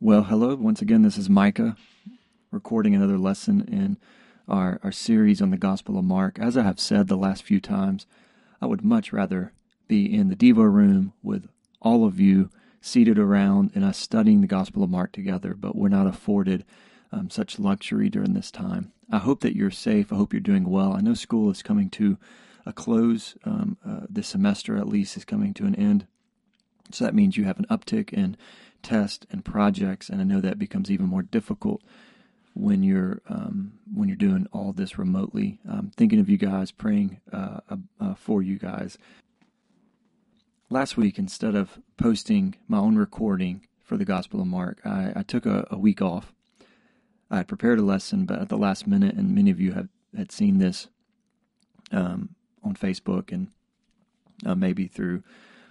Well, hello. Once again, this is Micah recording another lesson in our, our series on the Gospel of Mark. As I have said the last few times, I would much rather be in the Devo room with all of you seated around and us studying the Gospel of Mark together, but we're not afforded um, such luxury during this time. I hope that you're safe. I hope you're doing well. I know school is coming to a close. Um, uh, this semester, at least, is coming to an end. So that means you have an uptick in tests and projects, and I know that becomes even more difficult when you're um, when you're doing all this remotely. I'm thinking of you guys, praying uh, uh, for you guys. Last week, instead of posting my own recording for the Gospel of Mark, I, I took a, a, week off. I had prepared a lesson, but at the last minute, and many of you have had seen this um, on Facebook and uh, maybe through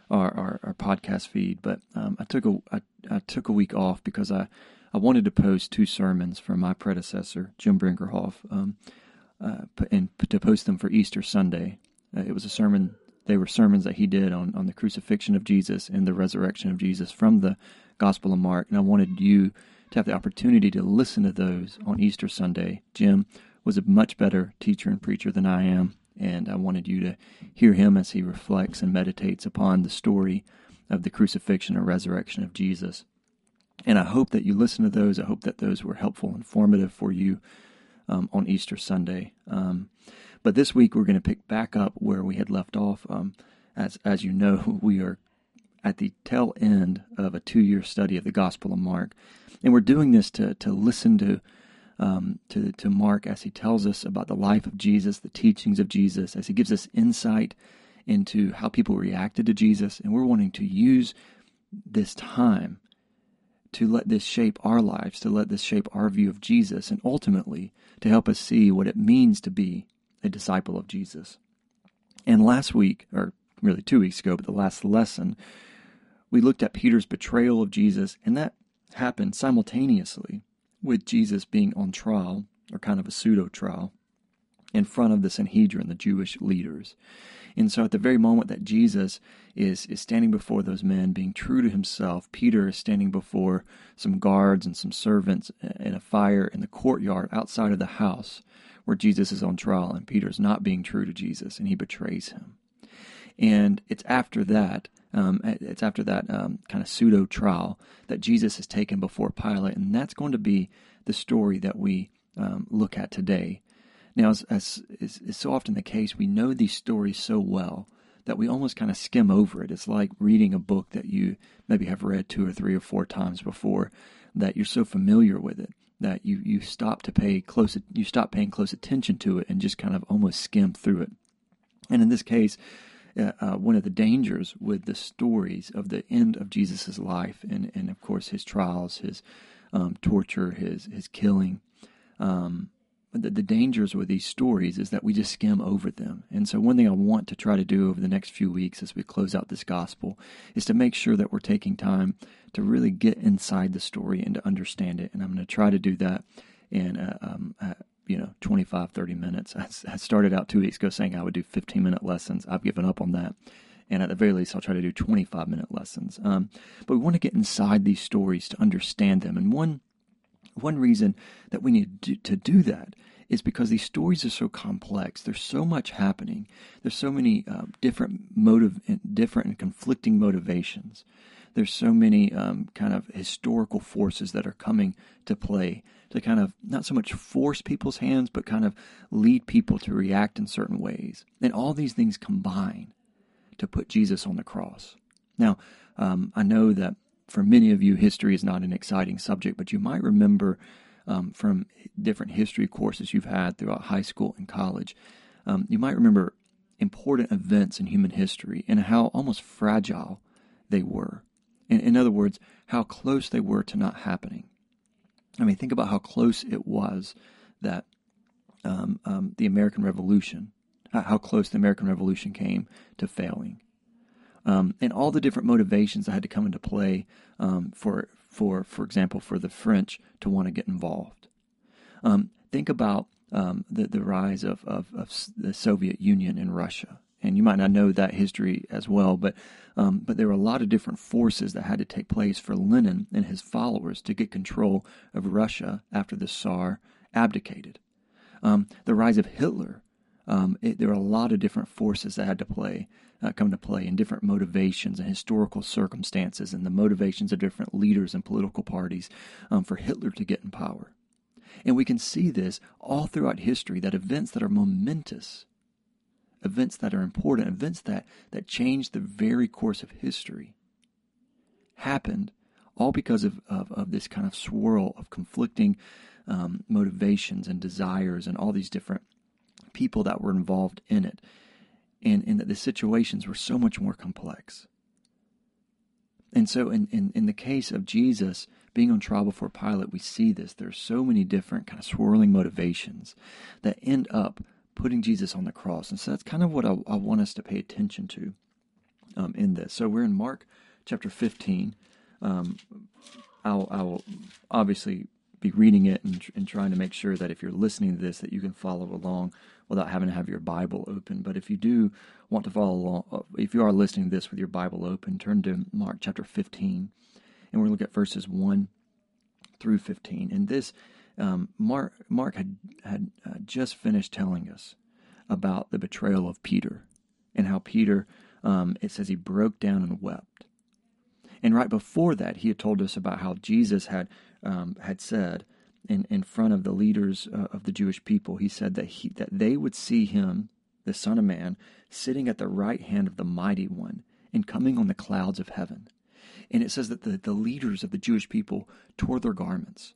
our, our, our podcast feed. But um, I took a I, I took a week off because I I wanted to post two sermons from my predecessor Jim Brinkerhoff, um, uh, and to post them for Easter Sunday. Uh, it was a sermon. They were sermons that he did on, on the crucifixion of Jesus and the resurrection of Jesus from the Gospel of Mark. And I wanted you to have the opportunity to listen to those on Easter Sunday. Jim was a much better teacher and preacher than I am, and I wanted you to hear him as he reflects and meditates upon the story of the crucifixion and resurrection of Jesus. And I hope that you listen to those. I hope that those were helpful, and informative for you um, on Easter Sunday. Um, but this week we're going to pick back up where we had left off. Um, as as you know, we are at the tail end of a two year study of the Gospel of Mark, and we're doing this to to listen to um, to, to Mark as he tells us about the life of Jesus, the teachings of Jesus, as he gives us insight into how people reacted to Jesus. And we're wanting to use this time to let this shape our lives, to let this shape our view of Jesus, and ultimately to help us see what it means to be a disciple of Jesus. And last week, or really two weeks ago, but the last lesson, we looked at Peter's betrayal of Jesus, and that happened simultaneously with Jesus being on trial, or kind of a pseudo trial, in front of the Sanhedrin, the Jewish leaders. And so at the very moment that Jesus is, is standing before those men, being true to himself, Peter is standing before some guards and some servants in a fire in the courtyard outside of the house where Jesus is on trial, and Peter is not being true to Jesus, and he betrays him. And it's after that um, it's after that um, kind of pseudo trial that Jesus is taken before Pilate, and that's going to be the story that we um, look at today. Now, as, as is, is so often the case, we know these stories so well that we almost kind of skim over it. It's like reading a book that you maybe have read two or three or four times before, that you're so familiar with it that you you stop to pay close you stop paying close attention to it and just kind of almost skim through it. And in this case, uh, uh, one of the dangers with the stories of the end of Jesus' life and, and of course his trials, his um, torture, his his killing. Um, the, the dangers with these stories is that we just skim over them. And so, one thing I want to try to do over the next few weeks as we close out this gospel is to make sure that we're taking time to really get inside the story and to understand it. And I'm going to try to do that in uh, um, uh, you know 25 30 minutes. I, I, started out two weeks ago saying i would do 15 minute lessons. I've given up on that. And at the very least i'll try to do 25 minute lessons. Um, but we want to get inside these stories to understand them. And one one reason that we need to do, that is because these stories are so complex. There's so much happening. There's so many uh, different motive, different and conflicting motivations there's so many um, kind of historical forces that are coming to play to kind of not so much force people's hands, but kind of lead people to react in certain ways. And all these things combine to put Jesus on the cross. Now, um, I know that for many of you, history is not an exciting subject, but you might remember um, from different history courses you've had throughout high school and college, um, you might remember important events in human history and how almost fragile they were. In, in other words, how close they were to not happening. I mean, think about how close it was that um, um, the American Revolution, how close the American Revolution came to failing. Um, and all the different motivations that had to come into play um, for, for, for example, for the French to want to get involved. Um, think about um, the, the rise of, of, of, the Soviet Union and Russia and you might not know that history as well, but um, but there were a lot of different forces that had to take place for Lenin and his followers to get control of Russia after the Tsar abdicated. Um, the rise of Hitler, um, it, there were a lot of different forces that had to play uh, come to play, and different motivations and historical circumstances, and the motivations of different leaders and political parties um, for Hitler to get in power. And we can see this all throughout history that events that are momentous events that are important, events that, that change the very course of history, happened all because of, of, of this kind of swirl of conflicting um, motivations and desires and all these different people that were involved in it. And, and that the situations were so much more complex. And so, in, in, in the case of Jesus being on trial before Pilate, we see this. There are so many different kind of swirling motivations that end up putting Jesus on the cross. And so that's kind of what I, I want us to pay attention to um, in this. So we're in Mark chapter 15. Um, I'll, I'll, obviously be reading it and, and, trying to make sure that if you're listening to this that you can follow along without having to have your Bible open. But if you do want to follow along, uh, if you are listening to this with your Bible open, turn to Mark chapter 15, and we're going to look at verses 1 through 15. And this um, Mark, Mark had, had uh, just finished telling us about the betrayal of Peter and how Peter, um, it says he broke down and wept. And right before that, he had told us about how Jesus had um, had said in, in front of the leaders uh, of the Jewish people, he said that he, that they would see him, the Son of Man, sitting at the right hand of the Mighty One and coming on the clouds of heaven. And it says that the, the leaders of the Jewish people tore their garments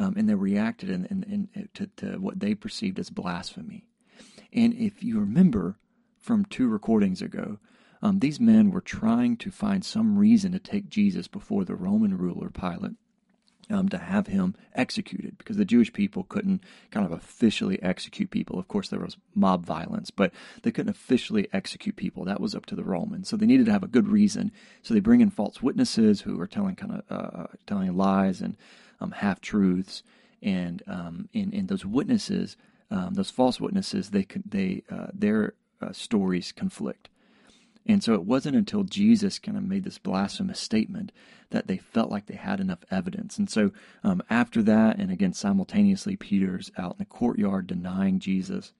um, and they reacted in, in, in, to, to what they perceived as blasphemy. And if you remember from two recordings ago, um, these men were trying to find some reason to take Jesus before the Roman ruler Pilate. Um, to have him executed because the Jewish people couldn't kind of officially execute people. Of course, there was mob violence, but they couldn't officially execute people. That was up to the Romans. So they needed to have a good reason. So they bring in false witnesses who are telling kind of uh, telling lies and um, half truths, and um, in in those witnesses, um, those false witnesses, they they uh, their uh, stories conflict. And so it wasn't until Jesus kind of made this blasphemous statement that they felt like they had enough evidence. And so um, after that, and again, simultaneously, Peter's out in the courtyard denying Jesus.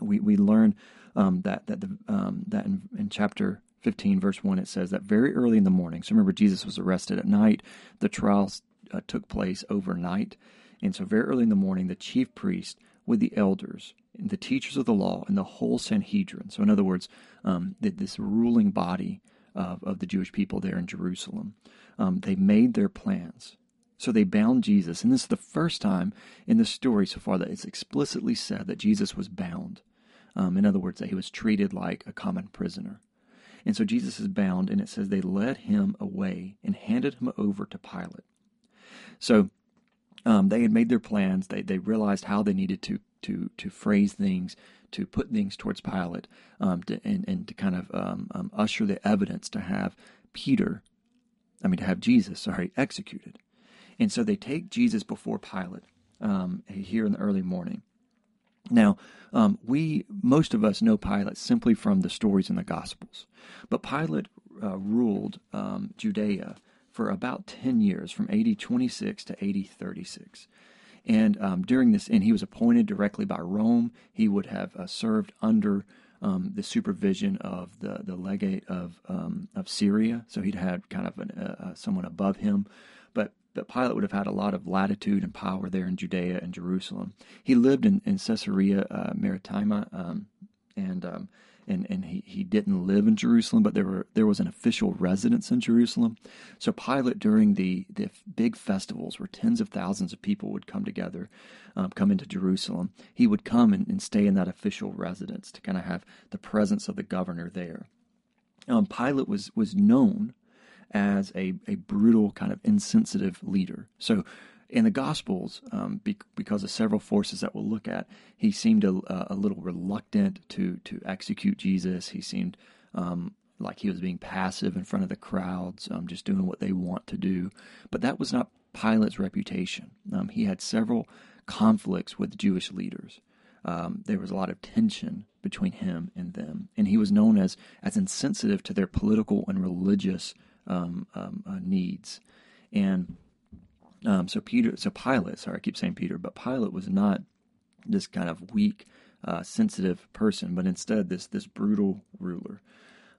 We, we learn um, that that the, um, that in, in, chapter 15, verse 1, it says that very early in the morning. So remember, Jesus was arrested at night. The trials uh, took place overnight. And so, very early in the morning, the chief priest with the elders, and the teachers of the law, and the whole Sanhedrin. So, in other words, um, this ruling body of, of the Jewish people there in Jerusalem, um, they made their plans. So they bound Jesus. And this is the first time in the story so far that it's explicitly said that Jesus was bound. Um, in other words, that he was treated like a common prisoner. And so Jesus is bound, and it says they led him away and handed him over to Pilate. So um, they had made their plans. They they realized how they needed to to to phrase things, to put things towards Pilate, um, to, and and to kind of um, um, usher the evidence to have Peter, I mean to have Jesus, sorry, executed. And so they take Jesus before Pilate um, here in the early morning. Now, um, we most of us know Pilate simply from the stories in the Gospels, but Pilate uh, ruled Judea for about 10 years, from AD 26 to AD 36. And um, during this, and he was appointed directly by Rome. He would have uh, served under um, the supervision of the, the legate of um, of Syria. So he'd had kind of an, uh, uh, someone above him. But but Pilate would have had a lot of latitude and power there in Judea and Jerusalem. He lived in, in Caesarea uh, Maritima, um, and um, and, and he, he didn't live in Jerusalem, but there were there was an official residence in Jerusalem. So Pilate, during the, the big festivals where tens of thousands of people would come together, um, come into Jerusalem, he would come and, and stay in that official residence to kind of have the presence of the governor there. Um, Pilate was was known as a, a brutal, kind of insensitive leader. So in the Gospels, um, be, because of several forces that we'll look at, he seemed a, a little reluctant to to execute Jesus. He seemed um, like he was being passive in front of the crowds, um, just doing what they want to do. But that was not Pilate's reputation. Um, he had several conflicts with Jewish leaders. Um, there was a lot of tension between him and them, and he was known as as insensitive to their political and religious um, uh, needs. And um, so Peter, so Pilate, sorry, I keep saying Peter, but Pilate was not this kind of weak, uh, sensitive person, but instead this this brutal ruler.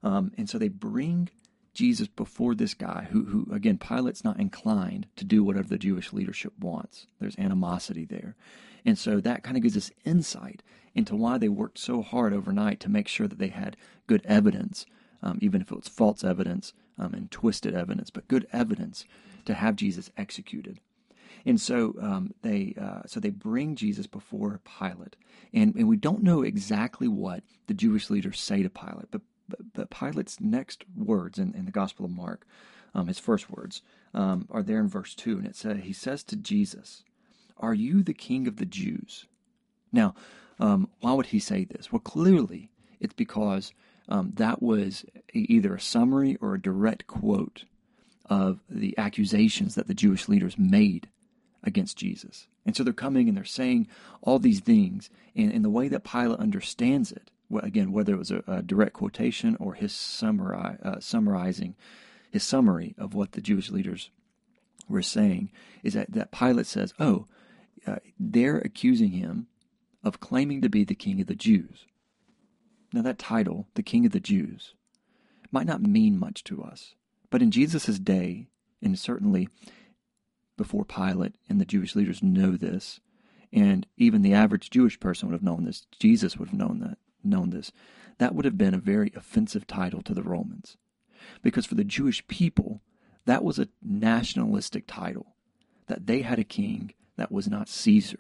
Um, and so they bring Jesus before this guy who, who, again, Pilate's not inclined to do whatever the Jewish leadership wants. There's animosity there. And so that kind of gives us insight into why they worked so hard overnight to make sure that they had good evidence, um, even if it was false evidence um, and twisted evidence, but good evidence to have Jesus executed. And so um, they uh, so they bring Jesus before Pilate, and, and we don't know exactly what the Jewish leaders say to Pilate, but but, but Pilate's next words in, in the Gospel of Mark, um, his first words, um, are there in verse 2. And it says, He says to Jesus, Are you the king of the Jews? Now, um, why would he say this? Well, clearly, it's because um, that was either a summary or a direct quote of the accusations that the Jewish leaders made against Jesus. And so they're coming and they're saying all these things. And, and the way that Pilate understands it again, whether it was a, a direct quotation or his uh, summarizing his summary of what the Jewish leaders were saying, is that, that Pilate says, oh, uh, they're accusing him of claiming to be the king of the Jews. Now, that title, the king of the Jews, might not mean much to us, but in Jesus' day, and certainly before Pilate and the Jewish leaders know this, and even the average Jewish person would have known this, Jesus would have known that known this, that would have been a very offensive title to the Romans. Because for the Jewish people, that was a nationalistic title, that they had a king that was not Caesar.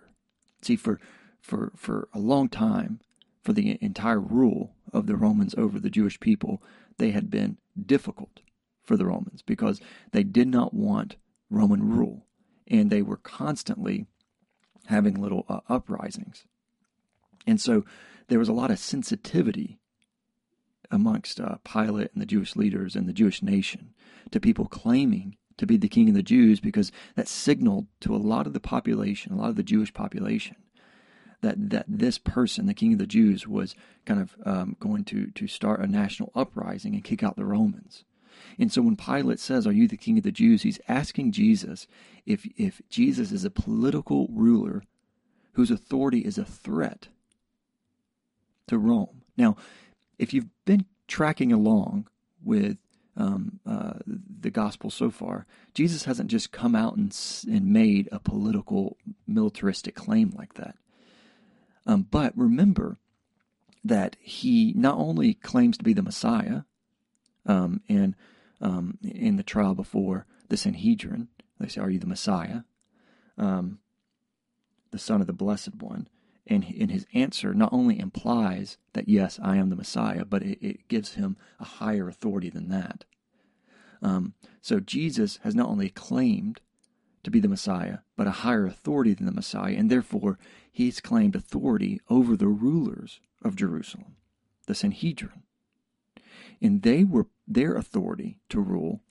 See, for, for, for a long time, for the entire rule of the Romans over the Jewish people, they had been difficult for the Romans because they did not want Roman rule. And they were constantly having little uh, uprisings. And so there was a lot of sensitivity amongst uh, Pilate and the Jewish leaders and the Jewish nation to people claiming to be the king of the Jews because that signaled to a lot of the population, a lot of the Jewish population, that, that this person, the king of the Jews, was kind of um, going to, to start a national uprising and kick out the Romans. And so when Pilate says, Are you the king of the Jews? he's asking Jesus if, if Jesus is a political ruler whose authority is a threat to Rome. Now, if you've been tracking along with um, uh, the gospel so far, Jesus hasn't just come out and, and made a political militaristic claim like that. Um, but remember that he not only claims to be the Messiah, um, and um, in the trial before the Sanhedrin, they say, "Are you the Messiah?" Um, the Son of the Blessed One and in his answer not only implies that yes, I am the Messiah, but it, it gives him a higher authority than that. Um, so Jesus has not only claimed to be the Messiah, but a higher authority than the Messiah, and therefore he's claimed authority over the rulers of Jerusalem, the Sanhedrin. And they were their authority to rule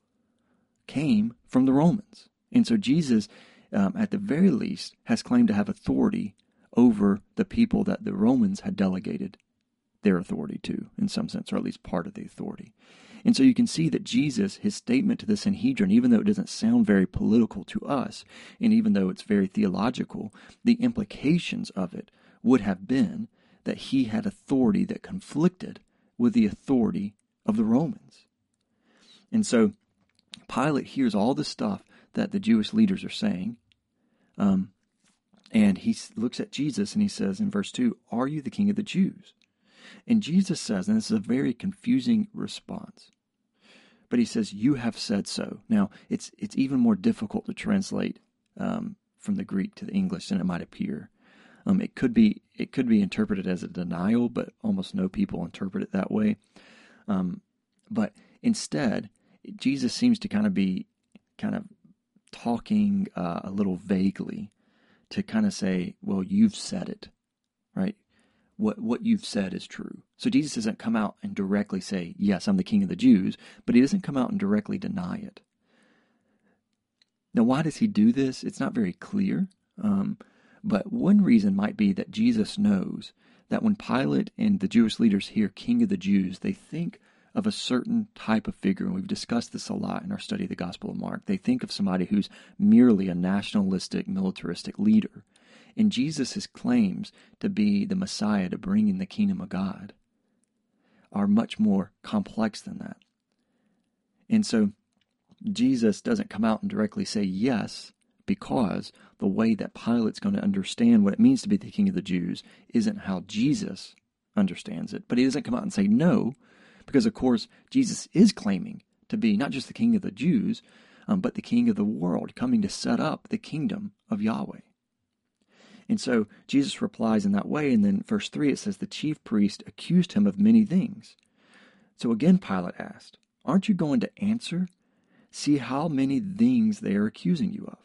came from the Romans. And so Jesus, um, at the very least, has claimed to have authority over the people that the Romans had delegated their authority to, in some sense, or at least part of the authority. And so you can see that Jesus, his statement to the Sanhedrin, even though it doesn't sound very political to us, and even though it's very theological, the implications of it would have been that he had authority that conflicted with the authority of the Romans. And so Pilate hears all the stuff that the Jewish leaders are saying, um, and he looks at Jesus and he says in verse 2, Are you the king of the Jews? And Jesus says, and this is a very confusing response, but he says, You have said so. Now, it's, it's even more difficult to translate um, from the Greek to the English than it might appear. Um, it could be it could be interpreted as a denial, but almost no people interpret it that way. Um, but instead, Jesus seems to kind of be kind of talking uh, a little vaguely to kind of say, well, you've said it, right? What, what you've said is true. So Jesus doesn't come out and directly say, yes, I'm the king of the Jews, but he doesn't come out and directly deny it. Now, why does he do this? It's not very clear. Um, but one reason might be that Jesus knows that when Pilate and the Jewish leaders hear King of the Jews, they think of a certain type of figure, and we've discussed this a lot in our study of the Gospel of Mark. They think of somebody who's merely a nationalistic, militaristic leader. And Jesus' claims to be the Messiah, to bring in the kingdom of God, are much more complex than that. And so Jesus doesn't come out and directly say yes, because the way that Pilate's going to understand what it means to be the king of the Jews isn't how Jesus understands it. But he doesn't come out and say no, because of course Jesus is claiming to be not just the king of the Jews, um, but the king of the world, coming to set up the kingdom of Yahweh. And so Jesus replies in that way, and then verse 3 it says, The chief priest accused him of many things. So again, Pilate asked, Aren't you going to answer? See how many things they are accusing you of.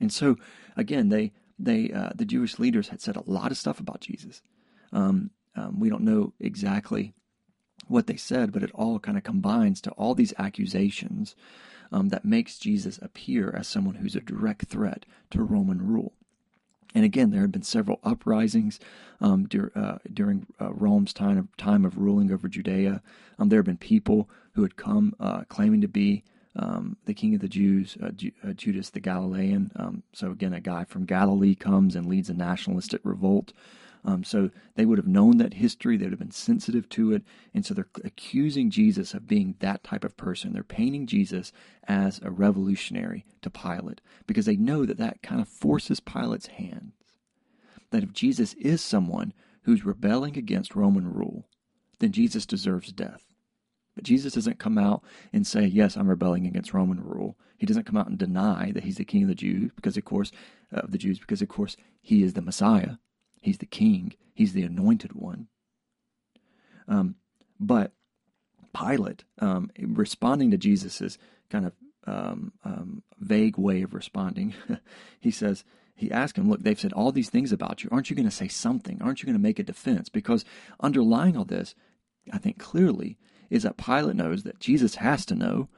And so, again, they they uh, the Jewish leaders had said a lot of stuff about Jesus. Um, um, we don't know exactly what they said, but it all kind of combines to all these accusations um, that makes Jesus appear as someone who's a direct threat to Roman rule. And again, there had been several uprisings um, dur- uh, during uh, Rome's time of, time of ruling over Judea. Um, there had been people who had come uh, claiming to be um, the king of the Jews, uh, uh, Judas the Galilean. Um, so again, a guy from Galilee comes and leads a nationalistic revolt. Um, so they would have known that history, they would have been sensitive to it, and so they're accusing Jesus of being that type of person. They're painting Jesus as a revolutionary to Pilate because they know that that kind of forces Pilate's hands. That if Jesus is someone who's rebelling against Roman rule, then Jesus deserves death. But Jesus doesn't come out and say, Yes, I'm rebelling against Roman rule. He doesn't come out and deny that he's the king of the Jews, because of course, of the Jews, because of course he is the Messiah. He's the king. He's the anointed one. Um, but Pilate, um, responding to Jesus' kind of um, um vague way of responding, he says, he asked him, Look, they've said all these things about you. Aren't you going to say something? Aren't you going to make a defense? Because underlying all this, I think clearly, is that Pilate knows that Jesus has to know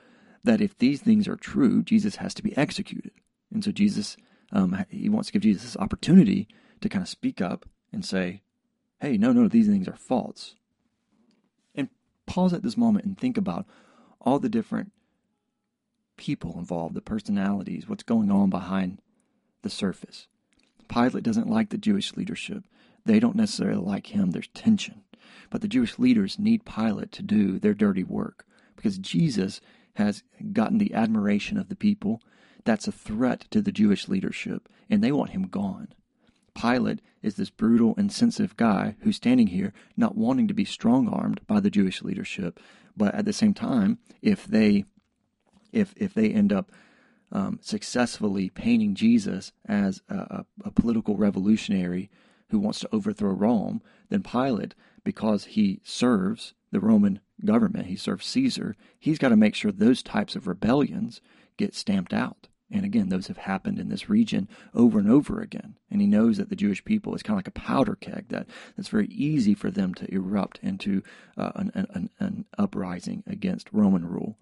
that if these things are true, Jesus has to be executed. And so Jesus, um, he wants to give Jesus this opportunity to kind of speak up and say, hey, no, no, these things are false. And pause at this moment and think about all the different people involved, the personalities, what's going on behind the surface. Pilate doesn't like the Jewish leadership. They don't necessarily like him. There's tension. But the Jewish leaders need Pilate to do their dirty work because Jesus has gotten the admiration of the people. That's a threat to the Jewish leadership, and they want him gone. Pilate is this brutal, insensitive guy who's standing here not wanting to be strong armed by the Jewish leadership, but at the same time, if they if if they end up um, successfully painting Jesus as a, a, a political revolutionary who wants to overthrow Rome, then Pilate because he serves the Roman government, he serves Caesar, he's got to make sure those types of rebellions get stamped out. And again, those have happened in this region over and over again. And he knows that the Jewish people is kind of like a powder keg that it's very easy for them to erupt into uh, an, an, an uprising against Roman rule.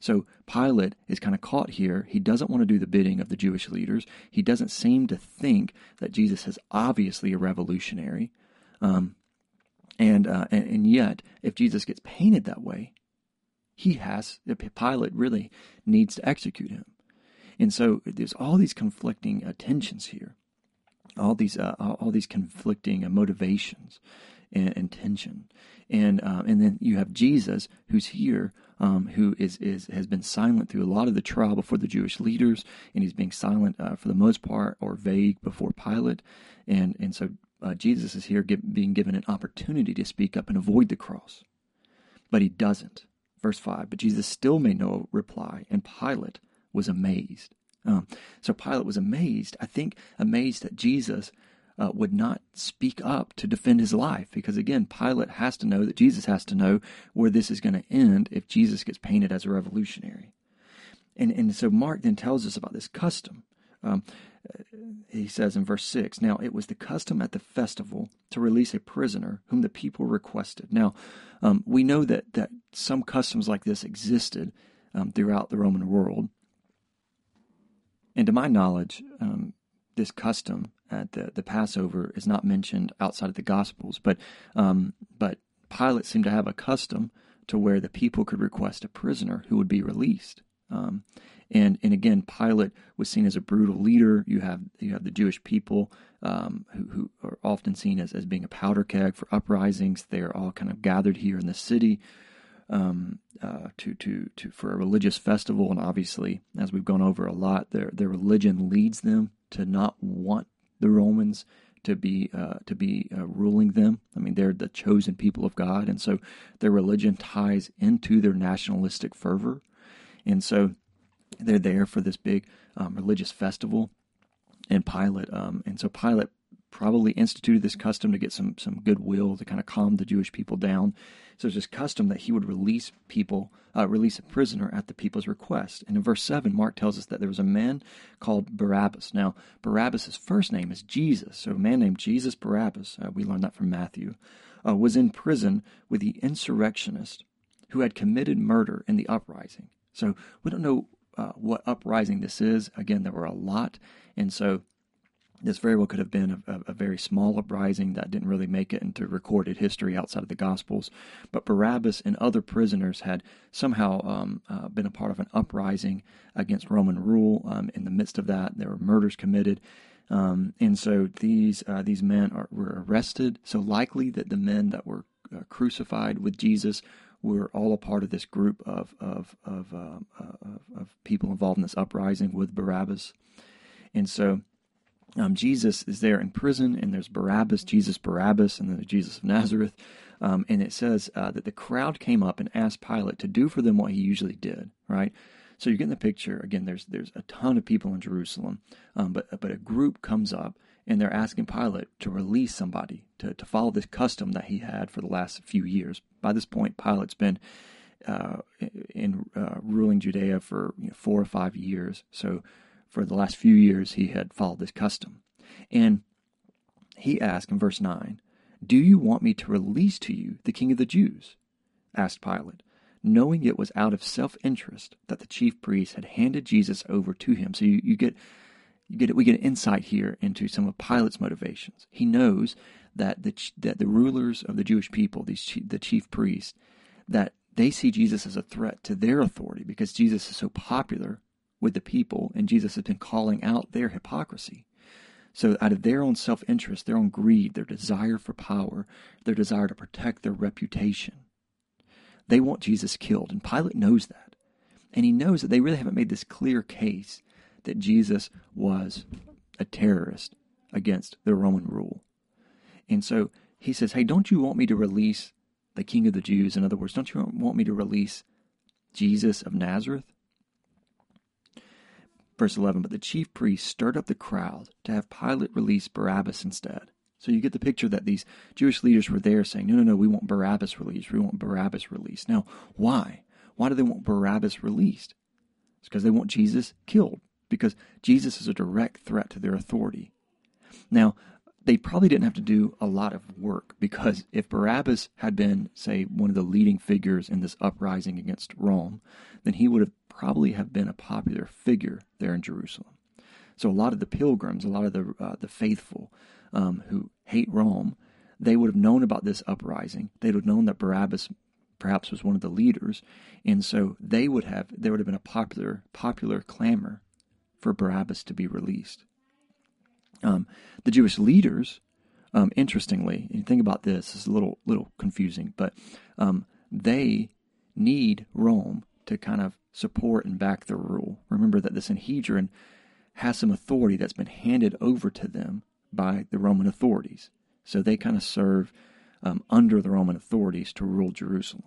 So Pilate is kind of caught here. He doesn't want to do the bidding of the Jewish leaders. He doesn't seem to think that Jesus is obviously a revolutionary. Um, and, uh, and, and yet, if Jesus gets painted that way, he has, Pilate really needs to execute him. And so there's all these conflicting tensions here, all these, uh, all these conflicting uh, motivations and, and, tension. And, uh, and then you have Jesus who's here, um, who is, is, has been silent through a lot of the trial before the Jewish leaders, and he's being silent uh, for the most part or vague before Pilate. And, and so uh, Jesus is here give, being given an opportunity to speak up and avoid the cross. But he doesn't. Verse 5 But Jesus still made no reply, and Pilate was amazed. Um, so Pilate was amazed, I think, amazed that Jesus uh, would not speak up to defend his life. Because again, Pilate has to know that Jesus has to know where this is going to end if Jesus gets painted as a revolutionary. And, and so Mark then tells us about this custom. Um, he says in verse 6 Now it was the custom at the festival to release a prisoner whom the people requested. Now, um, we know that, that some customs like this existed um, throughout the Roman world. And to my knowledge, um, this custom at the, the Passover is not mentioned outside of the Gospels, but um, but Pilate seemed to have a custom to where the people could request a prisoner who would be released. Um, and and again, Pilate was seen as a brutal leader. You have you have the Jewish people um, who, who are often seen as, as being a powder keg for uprisings. They are all kind of gathered here in the city um, uh, to to to for a religious festival. And obviously, as we've gone over a lot, their their religion leads them to not want the Romans to be uh, to be uh, ruling them. I mean, they're the chosen people of God, and so their religion ties into their nationalistic fervor, and so they're there for this big um, religious festival. And Pilate, um, and so Pilate probably instituted this custom to get some some goodwill to kind of calm the Jewish people down. So there's this custom that he would release people, uh, release a prisoner at the people's request. And in verse seven, Mark tells us that there was a man called Barabbas. Now Barabbas' first name is Jesus, so a man named Jesus Barabbas. Uh, we learned that from Matthew. Uh, was in prison with the insurrectionist who had committed murder in the uprising. So we don't know uh, what uprising this is. Again, there were a lot, and so this very well could have been a, a, very small uprising that didn't really make it into recorded history outside of the Gospels. But Barabbas and other prisoners had somehow um, uh, been a part of an uprising against Roman rule. Um, in the midst of that, there were murders committed. Um, and so these uh, these men are, were arrested. So likely that the men that were uh, crucified with Jesus were all a part of this group of of of, uh, of people involved in this uprising with Barabbas. And so um, Jesus is there in prison, and there's Barabbas, Jesus Barabbas, and then the Jesus of Nazareth. Um, and it says uh, that the crowd came up and asked Pilate to do for them what he usually did, right? So you're getting the picture. Again, there's there's a ton of people in Jerusalem, um, but but a group comes up and they're asking Pilate to release somebody to to follow this custom that he had for the last few years. By this point, Pilate's been uh, in uh, ruling Judea for you know, four or five years, so for the last few years he had followed this custom. And he asked in verse 9, Do you want me to release to you the king of the Jews? asked Pilate, knowing it was out of self interest that the chief priests had handed Jesus over to him. So you, you get you get we get insight here into some of Pilate's motivations. He knows that the that the rulers of the Jewish people, these the chief priests, that they see Jesus as a threat to their authority because Jesus is so popular with the people, and Jesus has been calling out their hypocrisy. So, out of their own self interest, their own greed, their desire for power, their desire to protect their reputation, they want Jesus killed. And Pilate knows that. And he knows that they really haven't made this clear case that Jesus was a terrorist against the Roman rule. And so he says, Hey, don't you want me to release the king of the Jews? In other words, don't you want me to release Jesus of Nazareth? Verse 11 But the chief priests stirred up the crowd to have Pilate release Barabbas instead. So you get the picture that these Jewish leaders were there saying, No, no, no, we want Barabbas released. We want Barabbas released. Now, why? Why do they want Barabbas released? It's because they want Jesus killed, because Jesus is a direct threat to their authority. Now, they probably didn't have to do a lot of work because if Barabbas had been, say, one of the leading figures in this uprising against Rome, then he would have probably have been a popular figure there in Jerusalem. So a lot of the pilgrims, a lot of the uh, the faithful um, who hate Rome, they would have known about this uprising. They would have known that Barabbas perhaps was one of the leaders, and so they would have there would have been a popular popular clamor for Barabbas to be released. Um, the Jewish leaders, um, interestingly, and you think about this, it's a little little confusing, but um, they need Rome to kind of support and back their rule. Remember that the Sanhedrin has some authority that's been handed over to them by the Roman authorities. So they kind of serve um, under the Roman authorities to rule Jerusalem.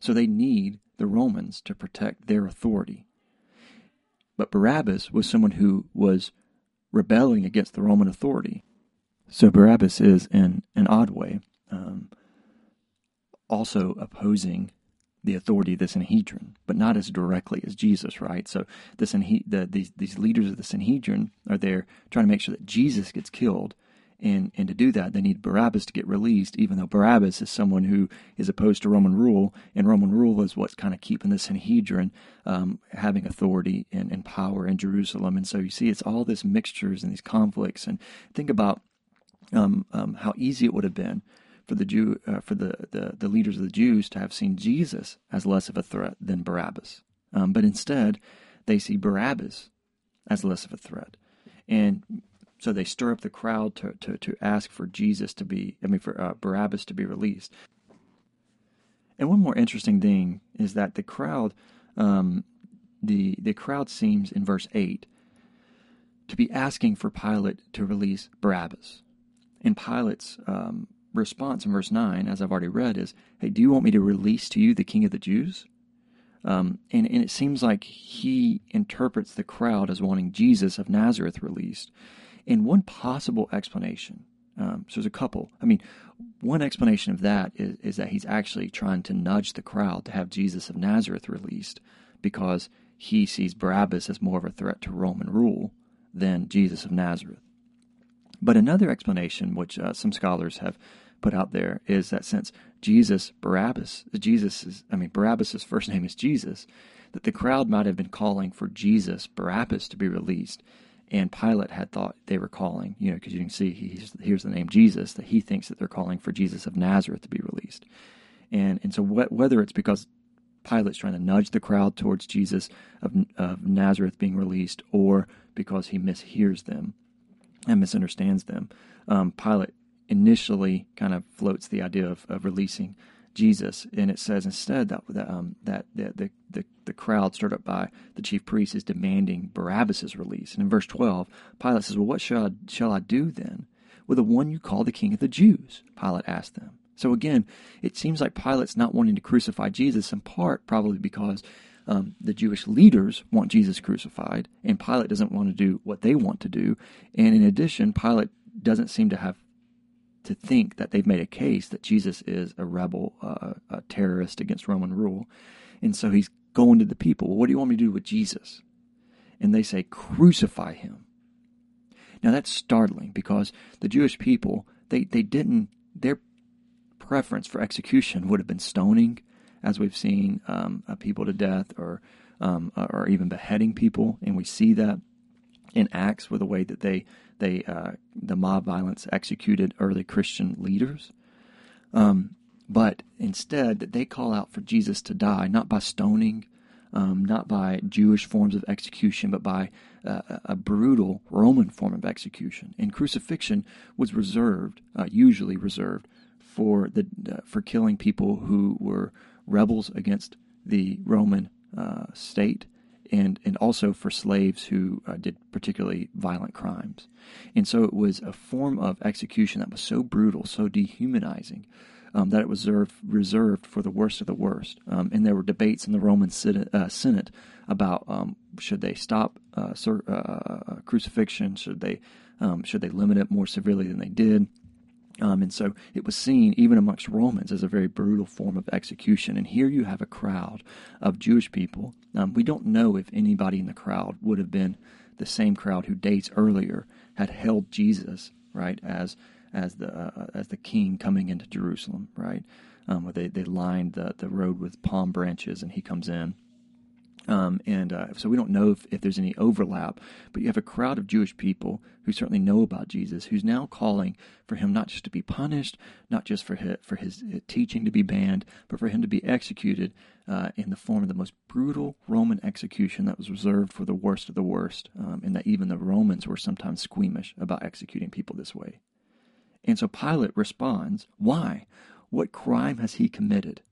So they need the Romans to protect their authority. But Barabbas was someone who was rebelling against the Roman authority. So Barabbas is, in an odd way, um, also opposing the authority of the Sanhedrin, but not as directly as Jesus, right? So the, Sanhe- the these these leaders of the Sanhedrin are there trying to make sure that Jesus gets killed, And, and to do that, they need Barabbas to get released, even though Barabbas is someone who is opposed to Roman rule, and Roman rule is what's kind of keeping the Sanhedrin um, having authority and, and power in Jerusalem. And so you see, it's all this mixtures and these conflicts. And think about um, um, how easy it would have been for the Jew, uh, for the, the, the leaders of the Jews to have seen Jesus as less of a threat than Barabbas. Um, but instead, they see Barabbas as less of a threat. And so they stir up the crowd to, to, to ask for Jesus to be, I mean, for uh, Barabbas to be released. And one more interesting thing is that the crowd, um, the the crowd seems in verse eight to be asking for Pilate to release Barabbas. And Pilate's um, response in verse 9, as I've already read, is Hey, do you want me to release to you the king of the Jews? Um, and, and it seems like he interprets the crowd as wanting Jesus of Nazareth released. And one possible explanation, um, so there's a couple. I mean, one explanation of that is, is that he's actually trying to nudge the crowd to have Jesus of Nazareth released because he sees Barabbas as more of a threat to Roman rule than Jesus of Nazareth. But another explanation, which uh, some scholars have put out there, is that since Jesus Barabbas, Jesus is, I mean, Barabbas's first name is Jesus, that the crowd might have been calling for Jesus Barabbas to be released, and Pilate had thought they were calling, you know, because you can see he's, here's the name Jesus, that he thinks that they're calling for Jesus of Nazareth to be released, and and so wh- whether it's because Pilate's trying to nudge the crowd towards Jesus of, of Nazareth being released, or because he mishears them and misunderstands them. Um, Pilate initially kind of floats the idea of, of releasing Jesus, and it says instead that that um, that the, the, the the crowd stirred up by the chief priests is demanding Barabbas's release. And in verse twelve, Pilate says, "Well, what shall I, shall I do then with the one you call the King of the Jews?" Pilate asked them. So again, it seems like Pilate's not wanting to crucify Jesus in part probably because um, the Jewish leaders want Jesus crucified, and Pilate doesn't want to do what they want to do. And in addition, Pilate doesn't seem to have to think that they've made a case that Jesus is a rebel, uh, a terrorist against Roman rule. And so he's going to the people, well, what do you want me to do with Jesus? And they say, crucify him. Now that's startling because the Jewish people, they, they didn't, their preference for execution would have been stoning as we've seen um, uh, people to death or um, uh, or even beheading people, and we see that in Acts with the way that they they uh, the mob violence executed early Christian leaders. Um, but instead, that they call out for Jesus to die, not by stoning, um, not by Jewish forms of execution, but by uh, a brutal Roman form of execution. And crucifixion was reserved, uh, usually reserved, for the uh, for killing people who were rebels against the Roman uh, state and, and also for slaves who uh, did particularly violent crimes. And so it was a form of execution that was so brutal, so dehumanizing, um, that it was reserved, reserved for the worst of the worst. Um, and there were debates in the Roman Senate, uh, Senate about um, should they stop uh, uh, crucifixion, should they um, should they limit it more severely than they did. Um, and so it was seen, even amongst Romans, as a very brutal form of execution. And here you have a crowd of Jewish people. Um, we don't know if anybody in the crowd would have been the same crowd who days earlier had held Jesus, right, as as the uh, as the king coming into Jerusalem, right, um, where they, they lined the, the road with palm branches and he comes in. Um, and uh, so we don't know if, if there's any overlap, but you have a crowd of Jewish people who certainly know about Jesus, who's now calling for him not just to be punished, not just for his, for his uh, teaching to be banned, but for him to be executed uh, in the form of the most brutal Roman execution that was reserved for the worst of the worst, um, and that even the Romans were sometimes squeamish about executing people this way. And so Pilate responds, Why? What crime has he committed?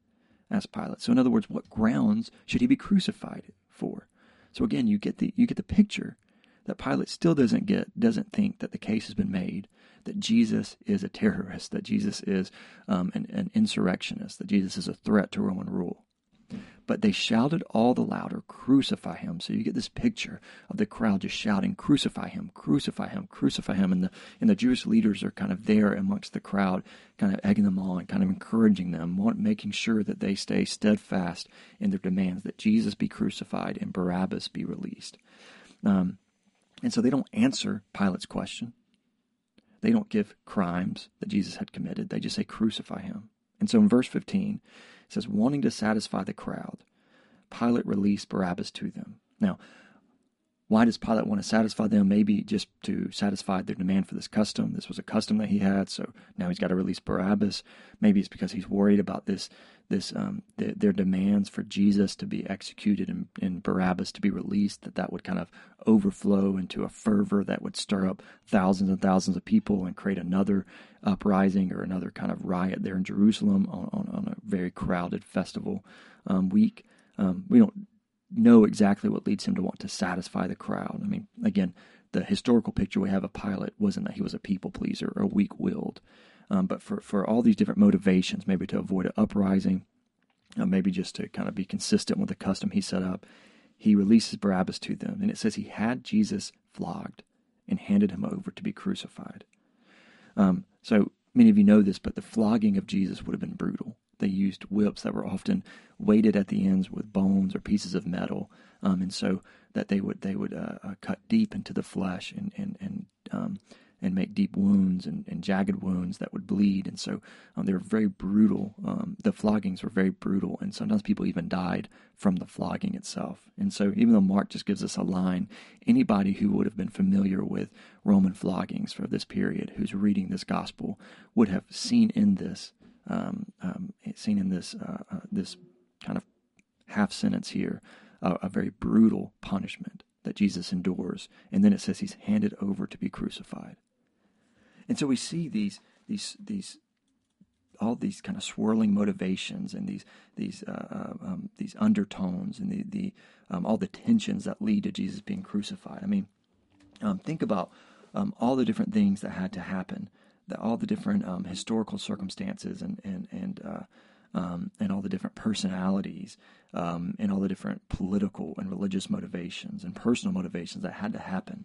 Asked Pilate. So in other words, what grounds should he be crucified for? So again, you get the you get the picture that Pilate still doesn't get, doesn't think that the case has been made, that Jesus is a terrorist, that Jesus is um, an, an insurrectionist, that Jesus is a threat to Roman rule. But they shouted all the louder, Crucify him. So you get this picture of the crowd just shouting, Crucify him, crucify him, crucify him. And the, and the Jewish leaders are kind of there amongst the crowd, kind of egging them on, kind of encouraging them, making sure that they stay steadfast in their demands that Jesus be crucified and Barabbas be released. Um, and so they don't answer Pilate's question. They don't give crimes that Jesus had committed. They just say crucify him. And so in verse 15, it says, wanting to satisfy the crowd, Pilate released Barabbas to them. Now, why does Pilate want to satisfy them? Maybe just to satisfy their demand for this custom. This was a custom that he had, so now he's got to release Barabbas. Maybe it's because he's worried about this, this um, the, their demands for Jesus to be executed and, and Barabbas to be released. That that would kind of overflow into a fervor that would stir up thousands and thousands of people and create another uprising or another kind of riot there in Jerusalem on, on, on a very crowded festival um, week. Um, we don't know exactly what leads him to want to satisfy the crowd. I mean, again, the historical picture we have of Pilate wasn't that he was a people pleaser or weak willed, um, but for, for all these different motivations, maybe to avoid an uprising, uh, maybe just to kind of be consistent with the custom he set up, he releases Barabbas to them. And it says he had Jesus flogged and handed him over to be crucified. Um, so many of you know this, but the flogging of Jesus would have been brutal. They used whips that were often weighted at the ends with bones or pieces of metal, um, and so that they would they would uh, uh, cut deep into the flesh and and and um, and make deep wounds and, and, jagged wounds that would bleed. And so um, they were very brutal. Um, the floggings were very brutal, and sometimes people even died from the flogging itself. And so even though Mark just gives us a line, anybody who would have been familiar with Roman floggings for this period, who's reading this gospel, would have seen in this um, um, seen in this uh, uh, this kind of half sentence here uh, a very brutal punishment that Jesus endures, and then it says he's handed over to be crucified. And so we see these these these all these kind of swirling motivations and these these uh, uh um, these undertones and the the um, all the tensions that lead to Jesus being crucified. I mean, um, think about um, all the different things that had to happen the, all the different um, historical circumstances and and and uh, um, and all the different personalities um, and all the different political and religious motivations and personal motivations that had to happen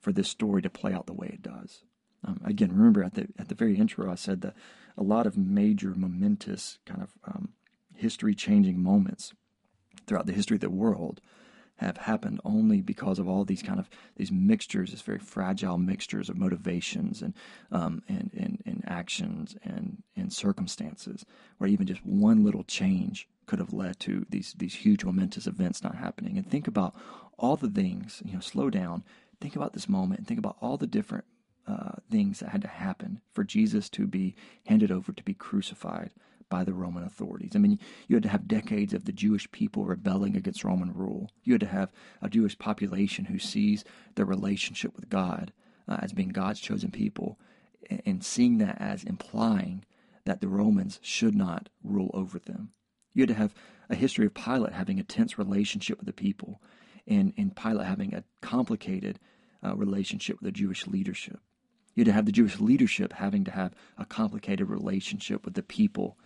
for this story to play out the way it does. Um, again, remember at the at the very intro, I said that a lot of major, momentous, kind of um, history-changing moments throughout the history of the world have happened only because of all these kind of these mixtures, these very fragile mixtures of motivations and um, and, and and actions and and circumstances, where even just one little change could have led to these these huge momentous events not happening. And think about all the things. You know, slow down. Think about this moment and think about all the different uh, things that had to happen for Jesus to be handed over to be crucified by the Roman authorities. I mean, you had to have decades of the Jewish people rebelling against Roman rule. You had to have a Jewish population who sees their relationship with God uh, as being God's chosen people and seeing that as implying that the Romans should not rule over them. You had to have a history of Pilate having a tense relationship with the people and, and Pilate having a complicated uh, relationship with the Jewish leadership. You had to have the Jewish leadership having to have a complicated relationship with the people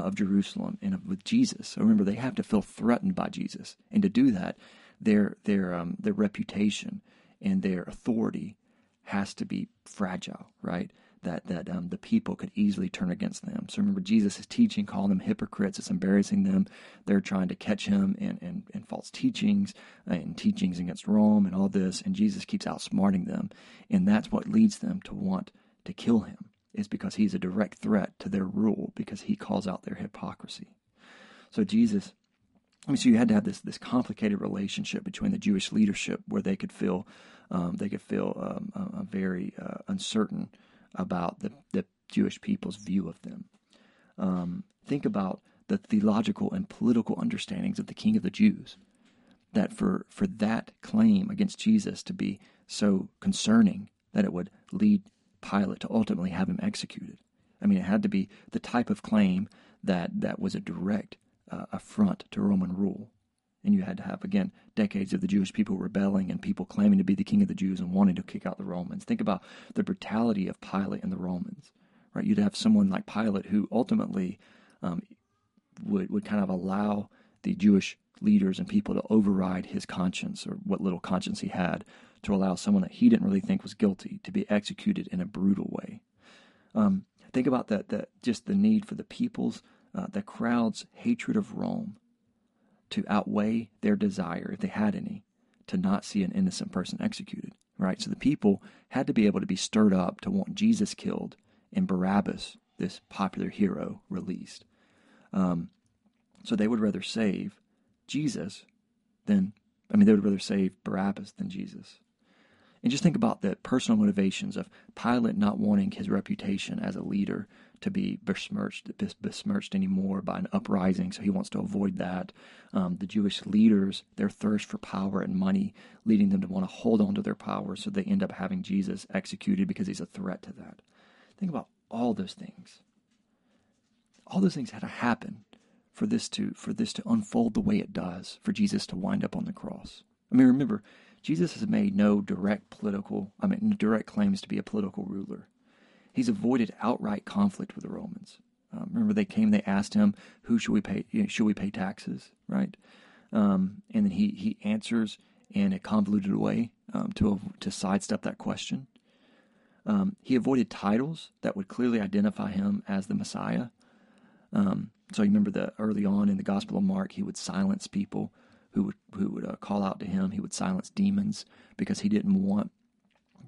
of Jerusalem and of, with Jesus. So remember, they have to feel threatened by Jesus, and to do that, their their um, their reputation and their authority has to be fragile, right? That that um, the people could easily turn against them. So remember, Jesus is teaching, calling them hypocrites. It's embarrassing them. They're trying to catch him in, in, in false teachings and teachings against Rome and all this, and Jesus keeps outsmarting them, and that's what leads them to want to kill him is because he's a direct threat to their rule because he calls out their hypocrisy. So Jesus, I mean, so you had to have this this complicated relationship between the Jewish leadership where they could feel um, they could feel um, very uh, uncertain about the, the Jewish people's view of them. Um, think about the theological and political understandings of the King of the Jews. That for for that claim against Jesus to be so concerning that it would lead Pilate to ultimately have him executed. I mean, it had to be the type of claim that, that was a direct uh, affront to Roman rule. And you had to have, again, decades of the Jewish people rebelling and people claiming to be the king of the Jews and wanting to kick out the Romans. Think about the brutality of Pilate and the Romans, right? You'd have someone like Pilate who ultimately um, would, would kind of allow the Jewish leaders and people to override his conscience or what little conscience he had to allow someone that he didn't really think was guilty to be executed in a brutal way. Um, think about that, that just the need for the people's, uh, the crowd's hatred of Rome to outweigh their desire, if they had any, to not see an innocent person executed. Right? So the people had to be able to be stirred up to want Jesus killed and Barabbas, this popular hero, released. Um, so they would rather save Jesus than, I mean, they would rather save Barabbas than Jesus. And just think about the personal motivations of Pilate not wanting his reputation as a leader to be besmirched, besmirched anymore by an uprising, so he wants to avoid that. Um, the Jewish leaders, their thirst for power and money, leading them to want to hold on to their power, so they end up having Jesus executed because he's a threat to that. Think about all those things. All those things had to happen for this to for this to unfold the way it does, for Jesus to wind up on the cross. I mean, remember, Jesus has made no direct political, I mean, direct claims to be a political ruler. He's avoided outright conflict with the Romans. Um, remember, they came, they asked him, "Who should we pay? You know, should we pay taxes?" Right, um, and then he he answers in a convoluted way um, to to sidestep that question. Um, he avoided titles that would clearly identify him as the Messiah. Um, so you remember that early on in the Gospel of Mark, he would silence people who would who would uh, call out to him. He would silence demons because he didn't want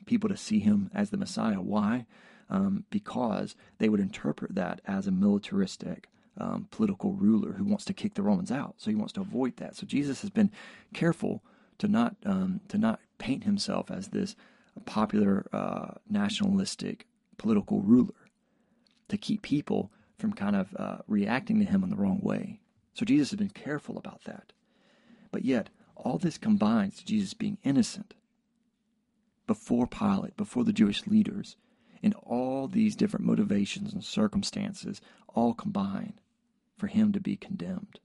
people to see him as the Messiah. Why? um, because they would interpret that as a militaristic um, political ruler who wants to kick the Romans out. So he wants to avoid that. So Jesus has been careful to not um, to not paint himself as this popular uh, nationalistic political ruler to keep people from kind of uh, reacting to him in the wrong way. So Jesus has been careful about that. But yet, all this combines to Jesus being innocent before Pilate, before the Jewish leaders, and all these different motivations and circumstances all combine for him to be condemned.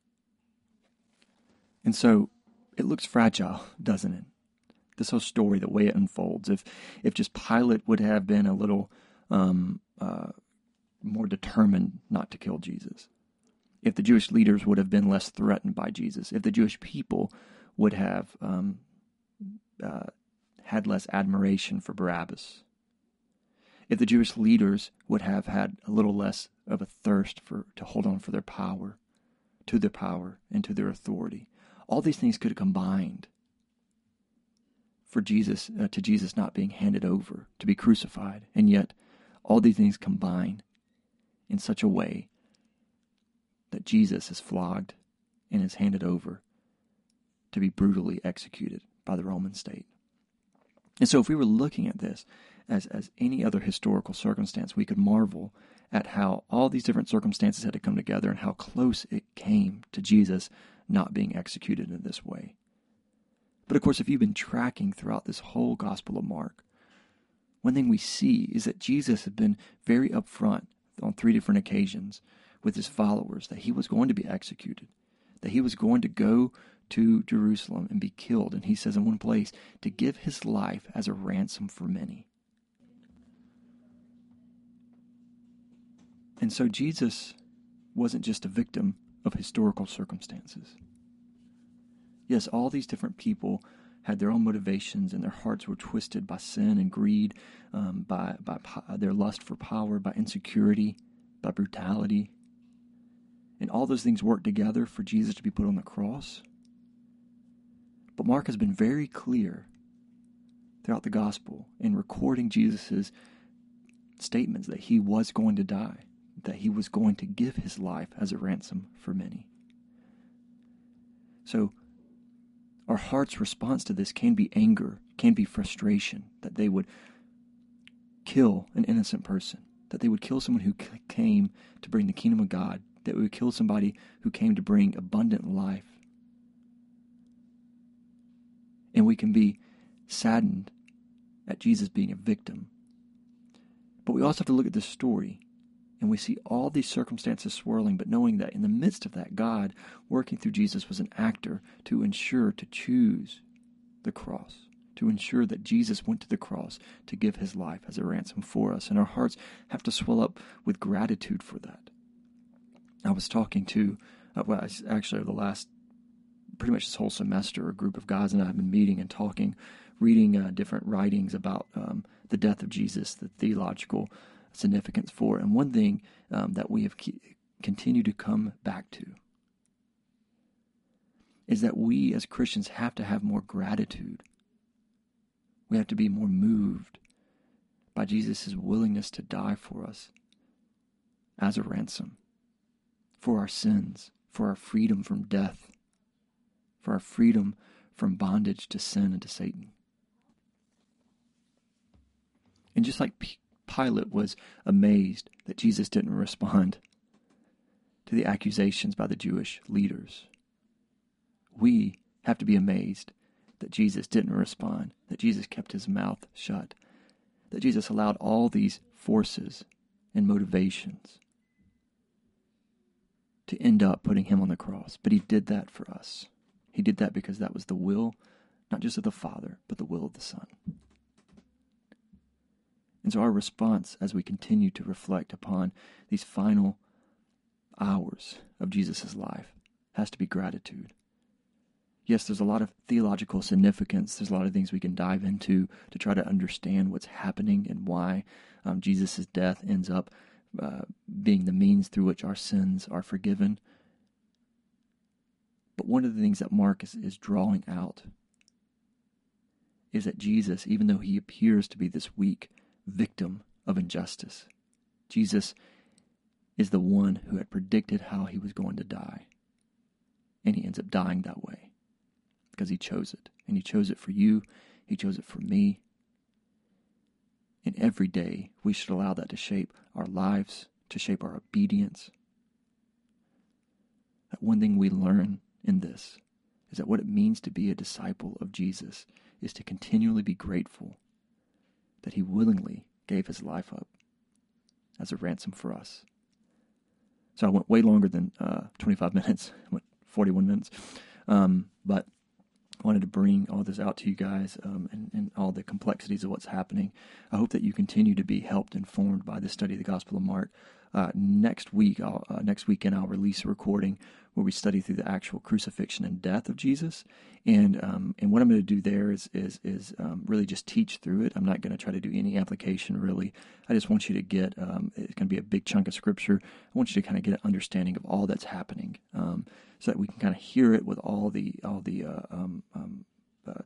And so it looks fragile, doesn't it? This whole story, the way it unfolds. If if just Pilate would have been a little um, uh, more determined not to kill Jesus, if the Jewish leaders would have been less threatened by Jesus, if the Jewish people would have um, uh, had less admiration for Barabbas, if the Jewish leaders would have had a little less of a thirst for to hold on for their power, to their power and to their authority. All these things could have combined for Jesus uh, to Jesus not being handed over to be crucified, and yet all these things combine in such a way that Jesus is flogged and is handed over to be brutally executed by the Roman state. And so, if we were looking at this as, as any other historical circumstance, we could marvel at how all these different circumstances had to come together and how close it came to Jesus not being executed in this way. But of course, if you've been tracking throughout this whole Gospel of Mark, one thing we see is that Jesus had been very upfront on three different occasions with his followers that he was going to be executed, that he was going to go to Jerusalem and be killed. And he says in one place, to give his life as a ransom for many. And so Jesus wasn't just a victim of historical circumstances. Yes, all these different people had their own motivations and their hearts were twisted by sin and greed, um, by, by po- their lust for power, by insecurity, by brutality. And all those things worked together for Jesus to be put on the cross. But Mark has been very clear throughout the gospel in recording Jesus' statements that he was going to die that he was going to give his life as a ransom for many. So, our heart's response to this can be anger, can be frustration that they would kill an innocent person, that they would kill someone who came to bring the kingdom of God, that we would kill somebody who came to bring abundant life. And we can be saddened at Jesus being a victim. But we also have to look at this story and we see all these circumstances swirling, but knowing that in the midst of that, God, working through Jesus, was an actor to ensure to choose the cross, to ensure that Jesus went to the cross to give his life as a ransom for us. And our hearts have to swell up with gratitude for that. I was talking to, uh, well, actually, over the last pretty much this whole semester, a group of guys and I have been meeting and talking, reading uh, different writings about um, the death of Jesus, the theological significance for. And one thing um, that we have continued to come back to is that we as Christians have to have more gratitude. We have to be more moved by Jesus' willingness to die for us as a ransom, for our sins, for our freedom from death, for our freedom from bondage to sin and to Satan. And just like Pilate was amazed that Jesus didn't respond to the accusations by the Jewish leaders, we have to be amazed that Jesus didn't respond, that Jesus kept his mouth shut, that Jesus allowed all these forces and motivations to end up putting him on the cross. But he did that for us. He did that because that was the will, not just of the Father, but the will of the Son. And so our response as we continue to reflect upon these final hours of Jesus' life has to be gratitude. Yes, there's a lot of theological significance. There's a lot of things we can dive into to try to understand what's happening and why um, Jesus' death ends up uh, being the means through which our sins are forgiven. But one of the things that Mark is, is drawing out is that Jesus, even though he appears to be this weak victim of injustice, Jesus is the one who had predicted how he was going to die. And he ends up dying that way because he chose it. And he chose it for you, he chose it for me, and every day we should allow that to shape our lives, to shape our obedience. That one thing we learn in this is that what it means to be a disciple of Jesus is to continually be grateful that he willingly gave his life up as a ransom for us. So I went way longer than uh, 25 minutes, I went 41 minutes. Um, but wanted to bring all this out to you guys um, and, and, all the complexities of what's happening. I hope that you continue to be helped, and informed by the study of the Gospel of Mark. Uh, next week, I'll, uh, next weekend, I'll release a recording where we study through the actual crucifixion and death of Jesus. And um, and what I'm going to do there is is is um, really just teach through it. I'm not going to try to do any application really. I just want you to get. Um, it's going to be a big chunk of scripture. I want you to kind of get an understanding of all that's happening, um, so that we can kind of hear it with all the all the uh, um, um, uh,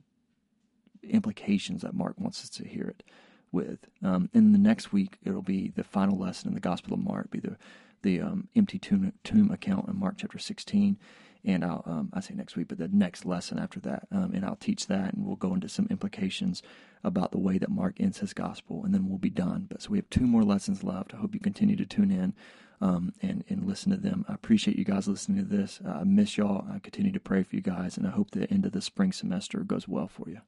implications that Mark wants us to hear it with. Um, in the next week, it'll be the final lesson in the Gospel of Mark, be the the um, empty tomb, tomb account in Mark chapter 16. And I'll, um, I say next week, but the next lesson after that. Um, and I'll teach that and we'll go into some implications about the way that Mark ends his gospel and then we'll be done. But so we have two more lessons left. I hope you continue to tune in um, and, and listen to them. I appreciate you guys listening to this. I miss y'all. I continue to pray for you guys and I hope the end of the spring semester goes well for you.